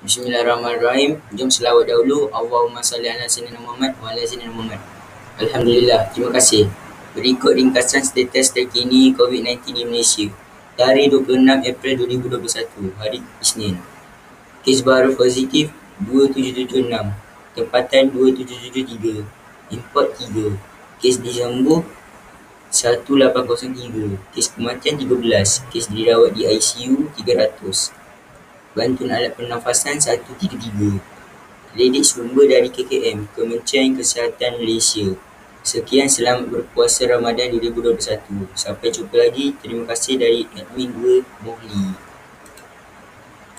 Bismillahirrahmanirrahim. Jom selawat dahulu. Allahumma salli ala sayyidina Muhammad wa ala sayyidina Muhammad. Alhamdulillah. Terima kasih. Berikut ringkasan status terkini COVID-19 di Malaysia. Tarikh 26 April 2021, hari Isnin. Kes baru positif 2776. Tempatan 2773. Import 3. Kes disembuh 1803. Kes kematian 13. Kes dirawat di ICU 300. Bantuan alat pernafasan 133. Kredit sumber dari KKM, Kementerian Kesihatan Malaysia. Sekian selamat berpuasa Ramadan 2021. Sampai jumpa lagi. Terima kasih dari admin 2 Mohli.